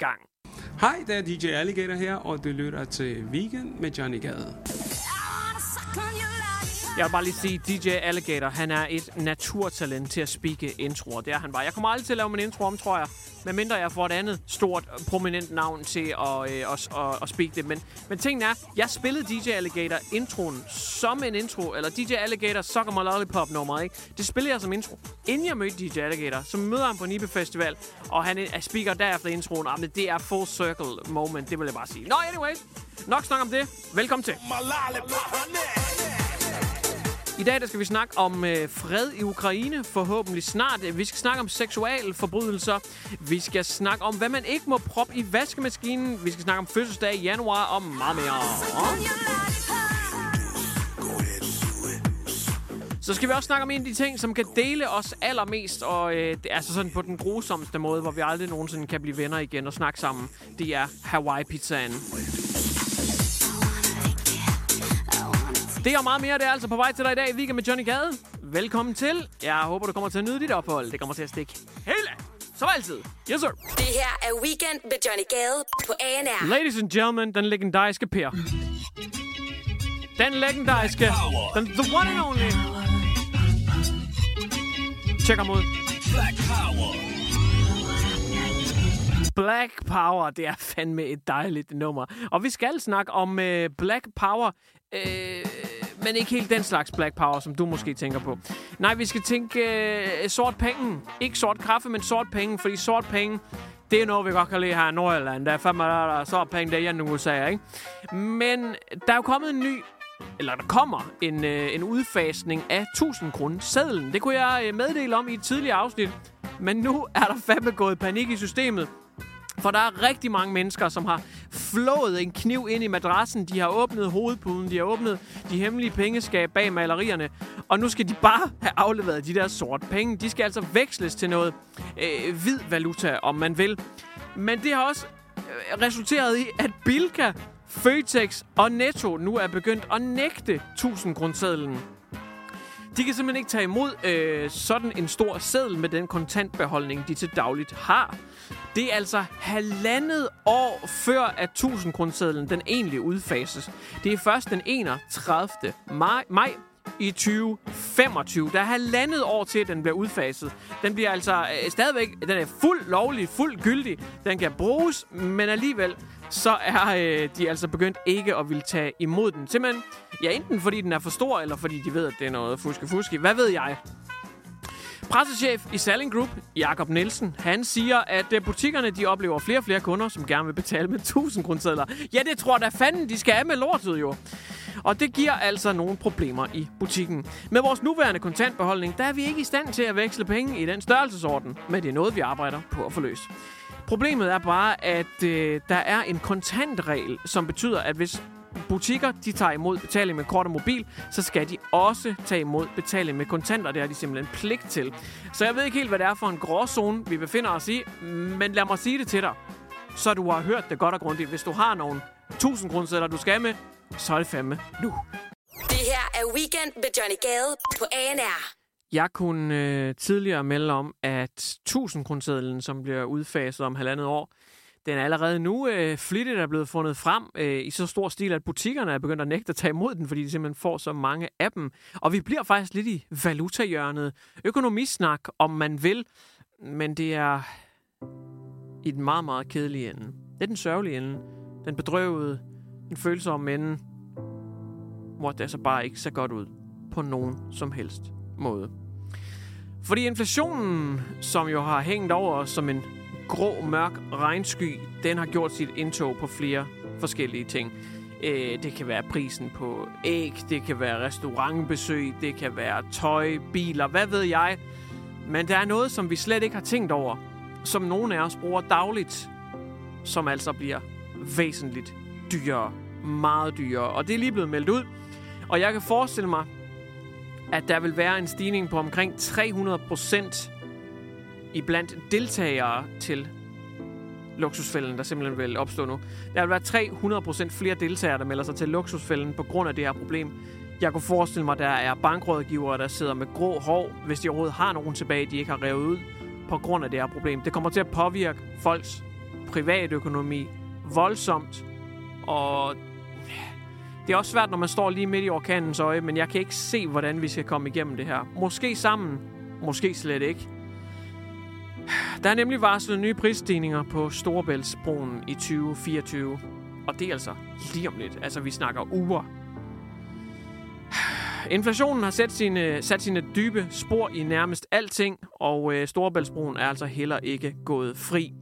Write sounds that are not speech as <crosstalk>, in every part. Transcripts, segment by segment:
gang. Hej, det er DJ Alligator her, og du lytter til Weekend med Johnny Gade. Jeg vil bare lige sige, DJ Alligator, han er et naturtalent til at spikke introer. Det er han bare. Jeg kommer aldrig til at lave min intro om, tror jeg. Men mindre jeg får et andet stort, prominent navn til at, øh, at, at, at speak det. Men, men tingen er, jeg spillede DJ Alligator introen som en intro. Eller DJ Alligator Sucker My Lollipop nummer, ikke? Det spillede jeg som intro. Inden jeg mødte DJ Alligator, så møder ham på Nibe Festival. Og han er speaker derefter introen. Ah, men det er full circle moment, det vil jeg bare sige. Nå, anyway. Nok snak om det. Velkommen til. I dag der skal vi snakke om øh, fred i Ukraine, forhåbentlig snart. Vi skal snakke om seksualforbrydelser. Vi skal snakke om, hvad man ikke må proppe i vaskemaskinen. Vi skal snakke om fødselsdag i januar og meget mere. Så skal vi også snakke om en af de ting, som kan dele os allermest, og øh, det er altså sådan på den grusomste måde, hvor vi aldrig nogensinde kan blive venner igen og snakke sammen. Det er Hawaii-pizzaen. Det og meget mere, det er altså på vej til dig i dag i Weekend med Johnny Gade. Velkommen til. Jeg håber, du kommer til at nyde dit ophold. Det kommer til at stikke hele som altid. Yes, sir. Det her er Weekend med Johnny Gade på ANR. Ladies and gentlemen, den legendariske Per. Den legendariske, den the one and only. Tjek ham ud. Black Power, det er fandme et dejligt nummer. Og vi skal snakke om uh, Black Power, uh, men ikke helt den slags Black Power, som du måske tænker på. Nej, vi skal tænke øh, sort penge. Ikke sort kaffe, men sort penge, fordi sort penge, det er noget, vi godt kan lide her i Nordjylland. Der er fandme der, der er sort penge, det er i USA, ikke? Men der er jo kommet en ny eller der kommer en, øh, en udfasning af 1000 kroner sedlen. Det kunne jeg øh, meddele om i et tidligere afsnit. Men nu er der fandme gået panik i systemet. For der er rigtig mange mennesker, som har flået en kniv ind i madrassen. De har åbnet hovedpuden. De har åbnet de hemmelige pengeskab bag malerierne. Og nu skal de bare have afleveret de der sorte penge. De skal altså veksles til noget øh, hvid valuta, om man vil. Men det har også øh, resulteret i, at Bilka, Føtex og Netto nu er begyndt at nægte 1000 kronersedlen. De kan simpelthen ikke tage imod øh, sådan en stor seddel med den kontantbeholdning, de til dagligt har. Det er altså halvandet år før, at 1000 grundsedlen den egentlig udfases. Det er først den 31. maj, maj i 2025. Der er halvandet år til, at den bliver udfaset. Den bliver altså øh, stadigvæk, den er fuld lovlig, fuld gyldig. Den kan bruges, men alligevel så er øh, de altså begyndt ikke at ville tage imod den. Simpelthen, ja, enten fordi den er for stor, eller fordi de ved, at det er noget fuske-fuske. Hvad ved jeg? Pressechef i Salling Group, Jakob Nielsen, han siger, at øh, butikkerne de oplever flere og flere kunder, som gerne vil betale med 1000 kroner Ja, det tror da fanden, de skal af med lortet jo. Og det giver altså nogle problemer i butikken. Med vores nuværende kontantbeholdning, der er vi ikke i stand til at veksle penge i den størrelsesorden, men det er noget, vi arbejder på at få løst. Problemet er bare, at øh, der er en kontantregel, som betyder, at hvis butikker de tager imod betaling med kort og mobil, så skal de også tage imod betaling med kontanter. Det har de simpelthen pligt til. Så jeg ved ikke helt, hvad det er for en gråzone, vi befinder os i, men lad mig sige det til dig, så du har hørt det godt og grundigt. Hvis du har nogle 1000 kroner, du skal med, så er det fandme nu. Det her er Weekend med Johnny Gade på ANR. Jeg kunne øh, tidligere melde om, at 1000 kronersedlen, som bliver udfaset om halvandet år, Den er allerede nu øh, flittigt er blevet fundet frem øh, i så stor stil, at butikkerne er begyndt at nægte at tage imod den, fordi de simpelthen får så mange af dem. Og vi bliver faktisk lidt i valutahjørnet. Økonomisnak, om man vil, men det er i den meget, meget kedelige ende. Det er den sørgelige ende. Den bedrøvede, den følsomme ende, hvor det altså bare ikke ser godt ud på nogen som helst måde. Fordi inflationen, som jo har hængt over os som en grå, mørk regnsky, den har gjort sit indtog på flere forskellige ting. Øh, det kan være prisen på æg, det kan være restaurantbesøg, det kan være tøj, biler, hvad ved jeg. Men der er noget, som vi slet ikke har tænkt over, som nogle af os bruger dagligt, som altså bliver væsentligt dyrere. Meget dyrere. Og det er lige blevet meldt ud. Og jeg kan forestille mig, at der vil være en stigning på omkring 300 procent i blandt deltagere til luksusfælden, der simpelthen vil opstå nu. Der vil være 300 procent flere deltagere, der melder sig til luksusfælden på grund af det her problem. Jeg kunne forestille mig, at der er bankrådgivere, der sidder med grå hår, hvis de overhovedet har nogen tilbage, de ikke har revet ud på grund af det her problem. Det kommer til at påvirke folks privatøkonomi voldsomt, og det er også svært, når man står lige midt i orkanens øje, men jeg kan ikke se, hvordan vi skal komme igennem det her. Måske sammen, måske slet ikke. Der er nemlig varslet nye prisstigninger på Storebæltsbroen i 2024. Og det er altså lige om lidt. Altså, vi snakker uger. Inflationen har sat sine, sat sine dybe spor i nærmest alting, og øh, Storebæltsbroen er altså heller ikke gået fri.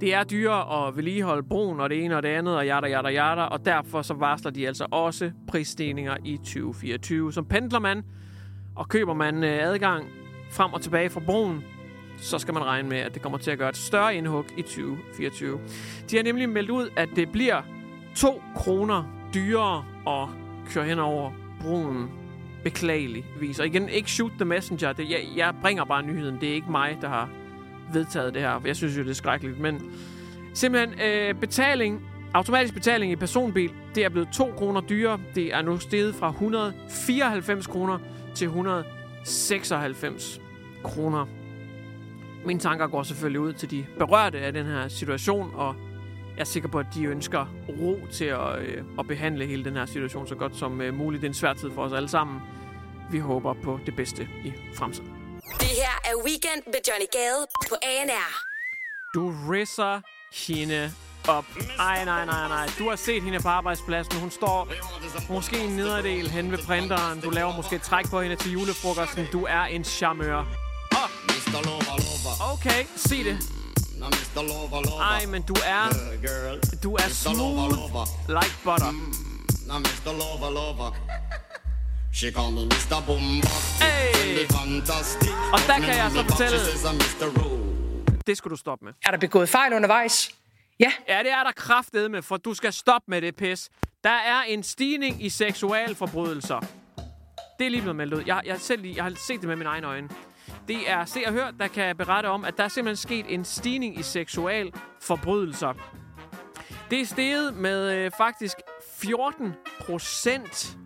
Det er dyrere at vedligeholde broen og det ene og det andet, og jada, jada, jada, og derfor så varsler de altså også prisstigninger i 2024. Som pendler man, og køber man øh, adgang frem og tilbage fra broen, så skal man regne med, at det kommer til at gøre et større indhug i 2024. De har nemlig meldt ud, at det bliver 2 kroner dyrere at køre hen over broen beklageligvis. Og igen, ikke shoot the messenger. Det, jeg, jeg bringer bare nyheden. Det er ikke mig, der har vedtaget det her. Jeg synes jo, det er skrækkeligt. Men simpelthen øh, betaling, automatisk betaling i personbil, det er blevet 2 kroner dyrere. Det er nu steget fra 194 kroner til 196 kroner. Mine tanker går selvfølgelig ud til de berørte af den her situation, og jeg er sikker på, at de ønsker ro til at, øh, at behandle hele den her situation så godt som øh, muligt. Det er en svær tid for os alle sammen. Vi håber på det bedste i fremtiden. Det her er Weekend med Johnny Gade på ANR. Du risser hende op. Ej, nej, nej, nej. Du har set hende på arbejdspladsen. Hun står måske i en nederdel hen ved printeren. Du laver måske et træk på hende til julefrokosten. Du er en charmeur. Okay, sig det. Ej, men du er... Du er Mr. Lover, smooth lover. like butter. She call me Mr. Bombastic. Hey! Fantastic. Og der kan jeg så fortælle- Mr. Rude. Det skal du stoppe med. Er der begået fejl undervejs? Ja, Ja, det er der kraftet med, for du skal stoppe med det pis. Der er en stigning i seksualforbrydelser. Det er lige blevet meldt ud. Jeg, jeg, selv, lige- jeg har set det med mine egne øjne. Det er Se og Hør, der kan berette om, at der er simpelthen sket en stigning i seksualforbrydelser. Det er steget med øh, faktisk 14 procent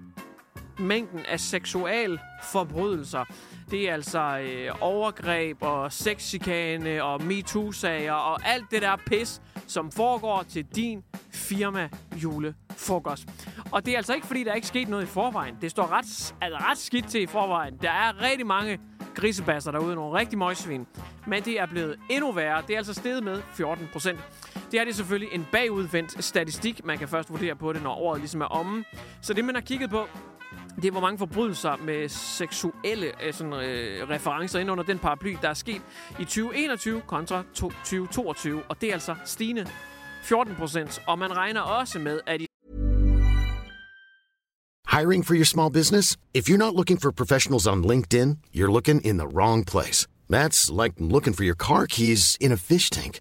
mængden af seksualforbrydelser. Det er altså øh, overgreb og sexchikane og MeToo-sager og alt det der pis, som foregår til din firma julefrokost. Og det er altså ikke, fordi der ikke er sket noget i forvejen. Det står ret, altså ret skidt til i forvejen. Der er rigtig mange grisebasser derude, nogle rigtig møgsvin. Men det er blevet endnu værre. Det er altså steget med 14 procent. Det er det selvfølgelig en bagudvendt statistik. Man kan først vurdere på det, når året ligesom er omme. Så det, man har kigget på, det er, hvor mange forbrydelser med seksuelle øh, sådan, øh, referencer ind under den paraply, der er sket i 2021 kontra 2022. Og det er altså stigende 14 procent. Og man regner også med, at i Hiring for your small business? If you're not looking for professionals on LinkedIn, you're looking in the wrong place. That's like looking for your car keys in a fish tank.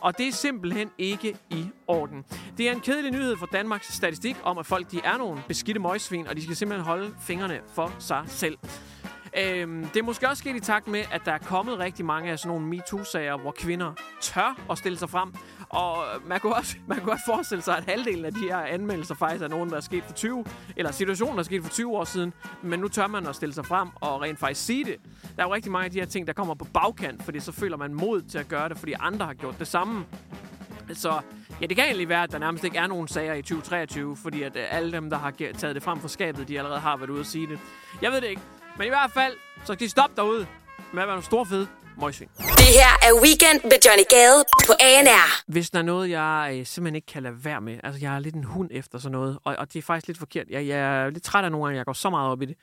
Og det er simpelthen ikke i orden. Det er en kedelig nyhed for Danmarks statistik om, at folk de er nogle beskidte møgsvin, og de skal simpelthen holde fingrene for sig selv. Øhm, det er måske også sket i takt med, at der er kommet rigtig mange af sådan nogle MeToo-sager, hvor kvinder tør at stille sig frem. Og øh, man kunne, også, man kunne også forestille sig, at halvdelen af de her anmeldelser faktisk er nogen, der er sket for 20, eller situationer, der er sket for 20 år siden. Men nu tør man at stille sig frem og rent faktisk sige det. Der er jo rigtig mange af de her ting, der kommer på bagkant, fordi så føler man mod til at gøre det, fordi andre har gjort det samme. Så ja, det kan egentlig være, at der nærmest ikke er nogen sager i 2023, fordi at øh, alle dem, der har taget det frem for skabet, de allerede har været ude at sige det. Jeg ved det ikke. Men i hvert fald, så kan de stoppe derude med at være nogle store fede møgsvin. Det her er Weekend med Johnny Gade på ANR. Hvis der er noget, jeg øh, simpelthen ikke kan lade være med, altså jeg er lidt en hund efter sådan noget, og, og det er faktisk lidt forkert. Jeg, jeg er lidt træt af nogle gange, jeg går så meget op i det.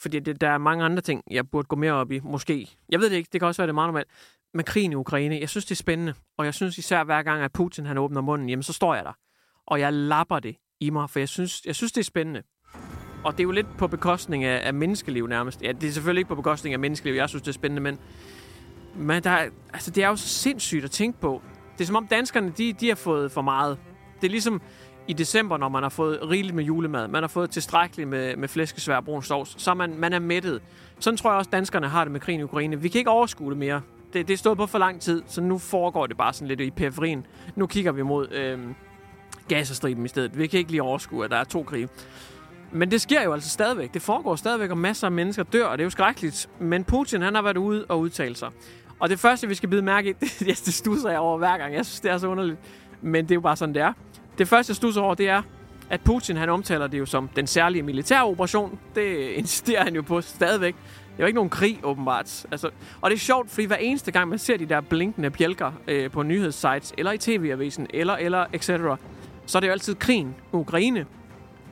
Fordi det, der er mange andre ting, jeg burde gå mere op i, måske. Jeg ved det ikke, det kan også være, det er meget normalt. Men krigen i Ukraine, jeg synes, det er spændende. Og jeg synes især hver gang, at Putin han åbner munden, jamen så står jeg der. Og jeg lapper det i mig, for jeg synes, jeg synes det er spændende. Og det er jo lidt på bekostning af, af menneskeliv nærmest. Ja, det er selvfølgelig ikke på bekostning af menneskeliv, jeg synes, det er spændende, men, men der, er- altså, det er jo så sindssygt at tænke på. Det er som om danskerne, de, de har fået for meget. Det er ligesom i december, når man har fået rigeligt med julemad. Man har fået tilstrækkeligt med, med flæskesvær og brun sovs. Så man, man er mættet. Sådan tror jeg også, danskerne har det med krigen i Ukraine. Vi kan ikke overskue det mere. Det, det er stået på for lang tid, så nu foregår det bare sådan lidt i periferien. Nu kigger vi mod øh, Gazastriben i stedet. Vi kan ikke lige overskue, at der er to krige. Men det sker jo altså stadigvæk. Det foregår stadigvæk, og masser af mennesker dør, og det er jo skrækkeligt. Men Putin, han har været ude og udtale sig. Og det første, vi skal bide mærke i, <laughs> det, det stusser jeg over hver gang. Jeg synes, det er så underligt. Men det er jo bare sådan, det er. Det første, jeg stusser over, det er, at Putin, han omtaler det jo som den særlige militære operation. Det <laughs> insisterer han jo på stadigvæk. Det er jo ikke nogen krig, åbenbart. Altså, og det er sjovt, fordi hver eneste gang, man ser de der blinkende bjælker øh, på nyhedssites, eller i tv-avisen, eller, eller etc., så er det jo altid krigen i Ukraine.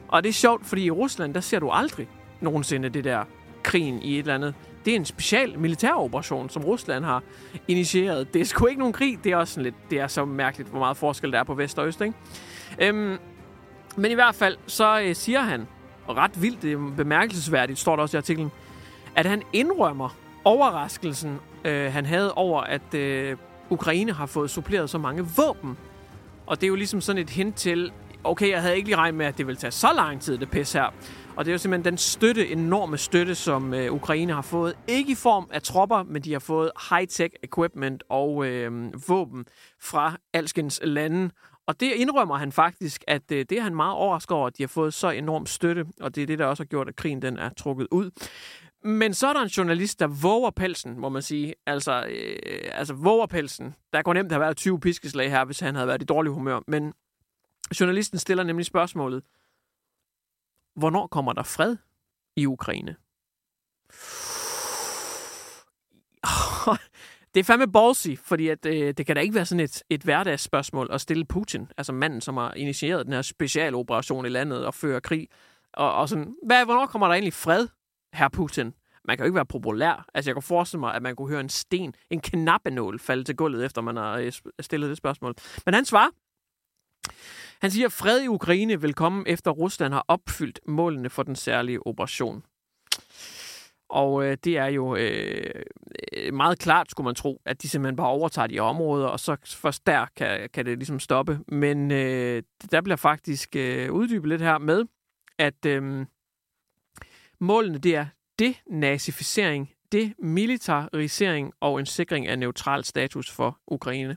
Og det er sjovt, fordi i Rusland, der ser du aldrig nogensinde det der krigen i et eller andet. Det er en special militæroperation, som Rusland har initieret. Det er sgu ikke nogen krig. Det er også sådan lidt, det er så mærkeligt, hvor meget forskel der er på vest og øst, ikke? Øhm, men i hvert fald, så øh, siger han, og ret vildt, det er bemærkelsesværdigt, står der også i artiklen, at han indrømmer overraskelsen, øh, han havde over, at øh, Ukraine har fået suppleret så mange våben. Og det er jo ligesom sådan et hint til, okay, jeg havde ikke lige regnet med, at det ville tage så lang tid, det pis her. Og det er jo simpelthen den støtte, enorme støtte, som øh, Ukraine har fået. Ikke i form af tropper, men de har fået high-tech equipment og øh, våben fra alskens lande. Og det indrømmer han faktisk, at øh, det er han meget overrasket over, at de har fået så enorm støtte. Og det er det, der også har gjort, at krigen den er trukket ud. Men så er der en journalist, der våger pelsen, må man sige. Altså, øh, altså våger pelsen. Der kunne nemt have været 20 piskeslag her, hvis han havde været i dårlig humør. Men journalisten stiller nemlig spørgsmålet, hvornår kommer der fred i Ukraine? <laughs> Det er fandme ballsy, fordi at, øh, det kan da ikke være sådan et, et hverdagsspørgsmål at stille Putin, altså manden, som har initieret den her specialoperation i landet og fører krig. Og, og sådan, hvad, hvornår kommer der egentlig fred, herr Putin? Man kan jo ikke være populær. Altså, jeg kunne forestille mig, at man kunne høre en sten, en knappenål falde til gulvet, efter man har øh, stillet det spørgsmål. Men han svarer, han siger, at fred i Ukraine vil komme efter Rusland har opfyldt målene for den særlige operation. Og øh, det er jo øh, øh meget klart, skulle man tro, at de simpelthen bare overtager de områder, og så først der kan, kan det ligesom stoppe. Men øh, der bliver faktisk øh, uddybet lidt her med, at øh, målene det er denazificering, demilitarisering og en sikring af neutral status for Ukraine.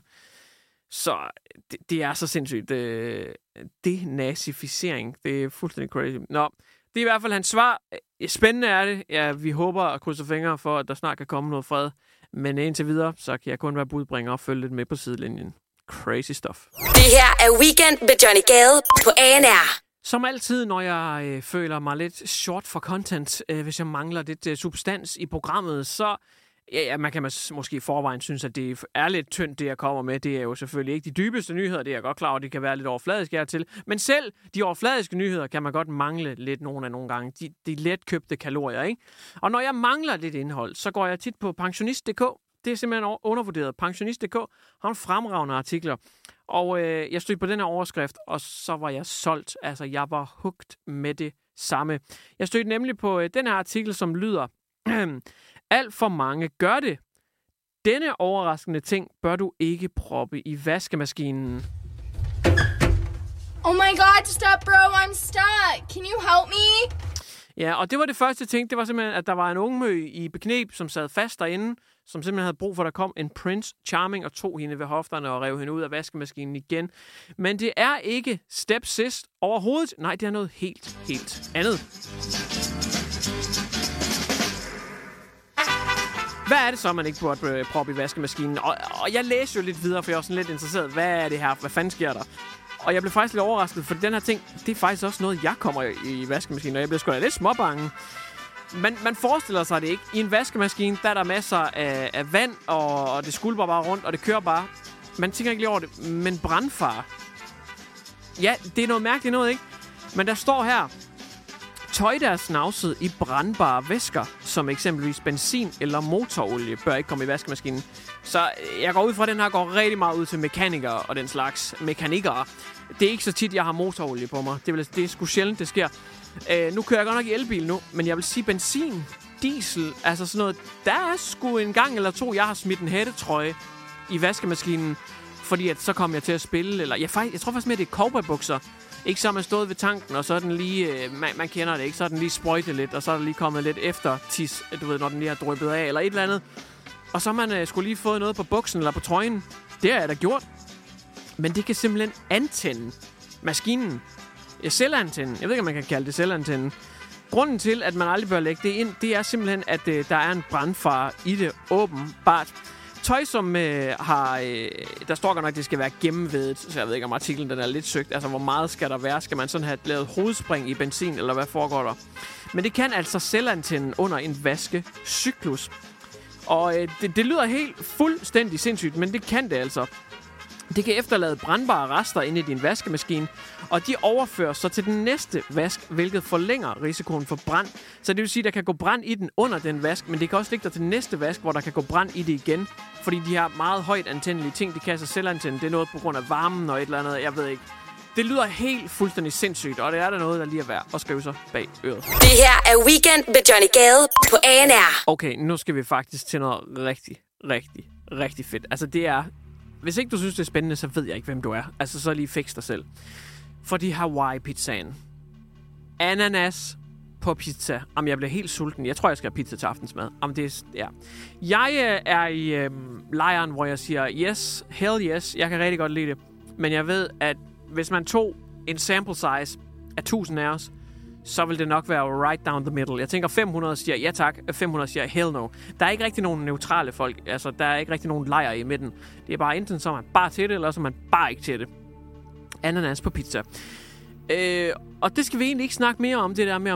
Så det, det er så sindssygt. Øh, denazificering, det er fuldstændig crazy. Nå, det er i hvert fald hans svar. Øh, Spændende er det. Ja, vi håber at krydse fingre for, at der snart kan komme noget fred. Men indtil videre, så kan jeg kun være budbringer og følge lidt med på sidelinjen. Crazy stuff. Det her er Weekend med Johnny Gade på ANR. Som altid, når jeg øh, føler mig lidt short for content, øh, hvis jeg mangler lidt øh, substans i programmet, så ja, ja, man kan måske i forvejen synes, at det er lidt tyndt, det jeg kommer med. Det er jo selvfølgelig ikke de dybeste nyheder, det er jeg godt klar over, det kan være lidt overfladisk her til. Men selv de overfladiske nyheder kan man godt mangle lidt nogle af nogle gange. De, de letkøbte kalorier, ikke? Og når jeg mangler lidt indhold, så går jeg tit på pensionist.dk. Det er simpelthen undervurderet. Pensionist.dk har en fremragende artikler. Og øh, jeg stod på den her overskrift, og så var jeg solgt. Altså, jeg var hugt med det samme. Jeg stødte nemlig på øh, den her artikel, som lyder, <clears throat> alt for mange gør det. Denne overraskende ting bør du ikke proppe i vaskemaskinen. Oh my god, stop, bro. I'm stuck. Can you help me? Ja, og det var det første tænkte, det var simpelthen, at der var en ungmø i beknep, som sad fast derinde, som simpelthen havde brug for, at der kom en Prince Charming og tog hende ved hofterne og rev hende ud af vaskemaskinen igen. Men det er ikke Step Sis overhovedet. Nej, det er noget helt, helt andet. Hvad er det så, man ikke burde øh, proppe i vaskemaskinen? Og, og jeg læste jo lidt videre, for jeg var sådan lidt interesseret. Hvad er det her? Hvad fanden sker der? Og jeg blev faktisk lidt overrasket, for den her ting, det er faktisk også noget, jeg kommer i, i vaskemaskinen, og jeg blev sgu da lidt småbange. Man, man forestiller sig det ikke. I en vaskemaskine, der er der masser af, af vand, og, og det skulper bare rundt, og det kører bare. Man tænker ikke lige over det, men brandfar. Ja, det er noget mærkeligt noget, ikke? Men der står her, Tøj, der er snavset i brandbare væsker, som eksempelvis benzin eller motorolie, bør ikke komme i vaskemaskinen. Så jeg går ud fra, at den her går rigtig meget ud til mekanikere og den slags mekanikere. Det er ikke så tit, jeg har motorolie på mig. Det, vil, det er sgu sjældent, det sker. Øh, nu kører jeg godt nok i elbil nu, men jeg vil sige benzin, diesel, altså sådan noget. Der er sgu en gang eller to, jeg har smidt en hættetrøje i vaskemaskinen, fordi at så kom jeg til at spille, eller jeg, faktisk, jeg tror faktisk mere, det er cowboybukser, ikke så er man stået ved tanken, og så er den lige, øh, man, man kender det ikke, så er den lige sprøjtet lidt, og så er der lige kommet lidt efter tis, du ved, når den lige har dryppet af, eller et eller andet. Og så har man øh, skulle lige fået noget på buksen eller på trøjen. Det har jeg da gjort. Men det kan simpelthen antænde maskinen. Ja, selvantænde. Jeg ved ikke, om man kan kalde det selvantænde. Grunden til, at man aldrig bør lægge det ind, det er simpelthen, at øh, der er en brandfare i det åbenbart. Tøj, som øh, har... Øh, der står godt nok, at det skal være gennemvedet, så jeg ved ikke, om artiklen den er lidt søgt. Altså, hvor meget skal der være? Skal man sådan have lavet hovedspring i benzin, eller hvad foregår der? Men det kan altså selvantænde under en vaskecyklus. Og øh, det, det lyder helt fuldstændig sindssygt, men det kan det altså. Det kan efterlade brandbare rester inde i din vaskemaskine, og de overføres så til den næste vask, hvilket forlænger risikoen for brand. Så det vil sige, at der kan gå brand i den under den vask, men det kan også ligge der til næste vask, hvor der kan gå brand i det igen. Fordi de her meget højt antændelige ting, de kan altså selv antænde. Det er noget på grund af varmen og et eller andet, jeg ved ikke. Det lyder helt fuldstændig sindssygt, og det er der noget, der lige er værd at skrive sig bag øret. Det her er Weekend med Johnny Gade på ANR. Okay, nu skal vi faktisk til noget rigtig, rigtig, rigtig fedt. Altså, det er... Hvis ikke du synes, det er spændende, så ved jeg ikke, hvem du er. Altså, så lige fix dig selv. Fordi Hawaii-pizzaen. Ananas på pizza. Om jeg bliver helt sulten. Jeg tror, jeg skal have pizza til aftensmad. Om det er... Ja. Jeg øh, er i øh, lejren, hvor jeg siger, yes, hell yes, jeg kan rigtig godt lide det. Men jeg ved, at hvis man tog en sample size af 1000 af os, så vil det nok være right down the middle. Jeg tænker, 500 siger ja tak, 500 siger hell no. Der er ikke rigtig nogen neutrale folk. Altså, der er ikke rigtig nogen lejr i midten. Det er bare enten så er man bare til det, eller så er man bare ikke til det. Ananas på pizza. Øh, og det skal vi egentlig ikke snakke mere om, det der med...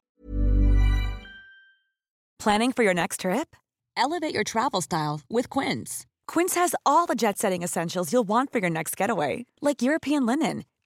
Planning for your next trip? Elevate your travel style with Quince. Quince has all the jet setting essentials you'll want for your next getaway, like European linen,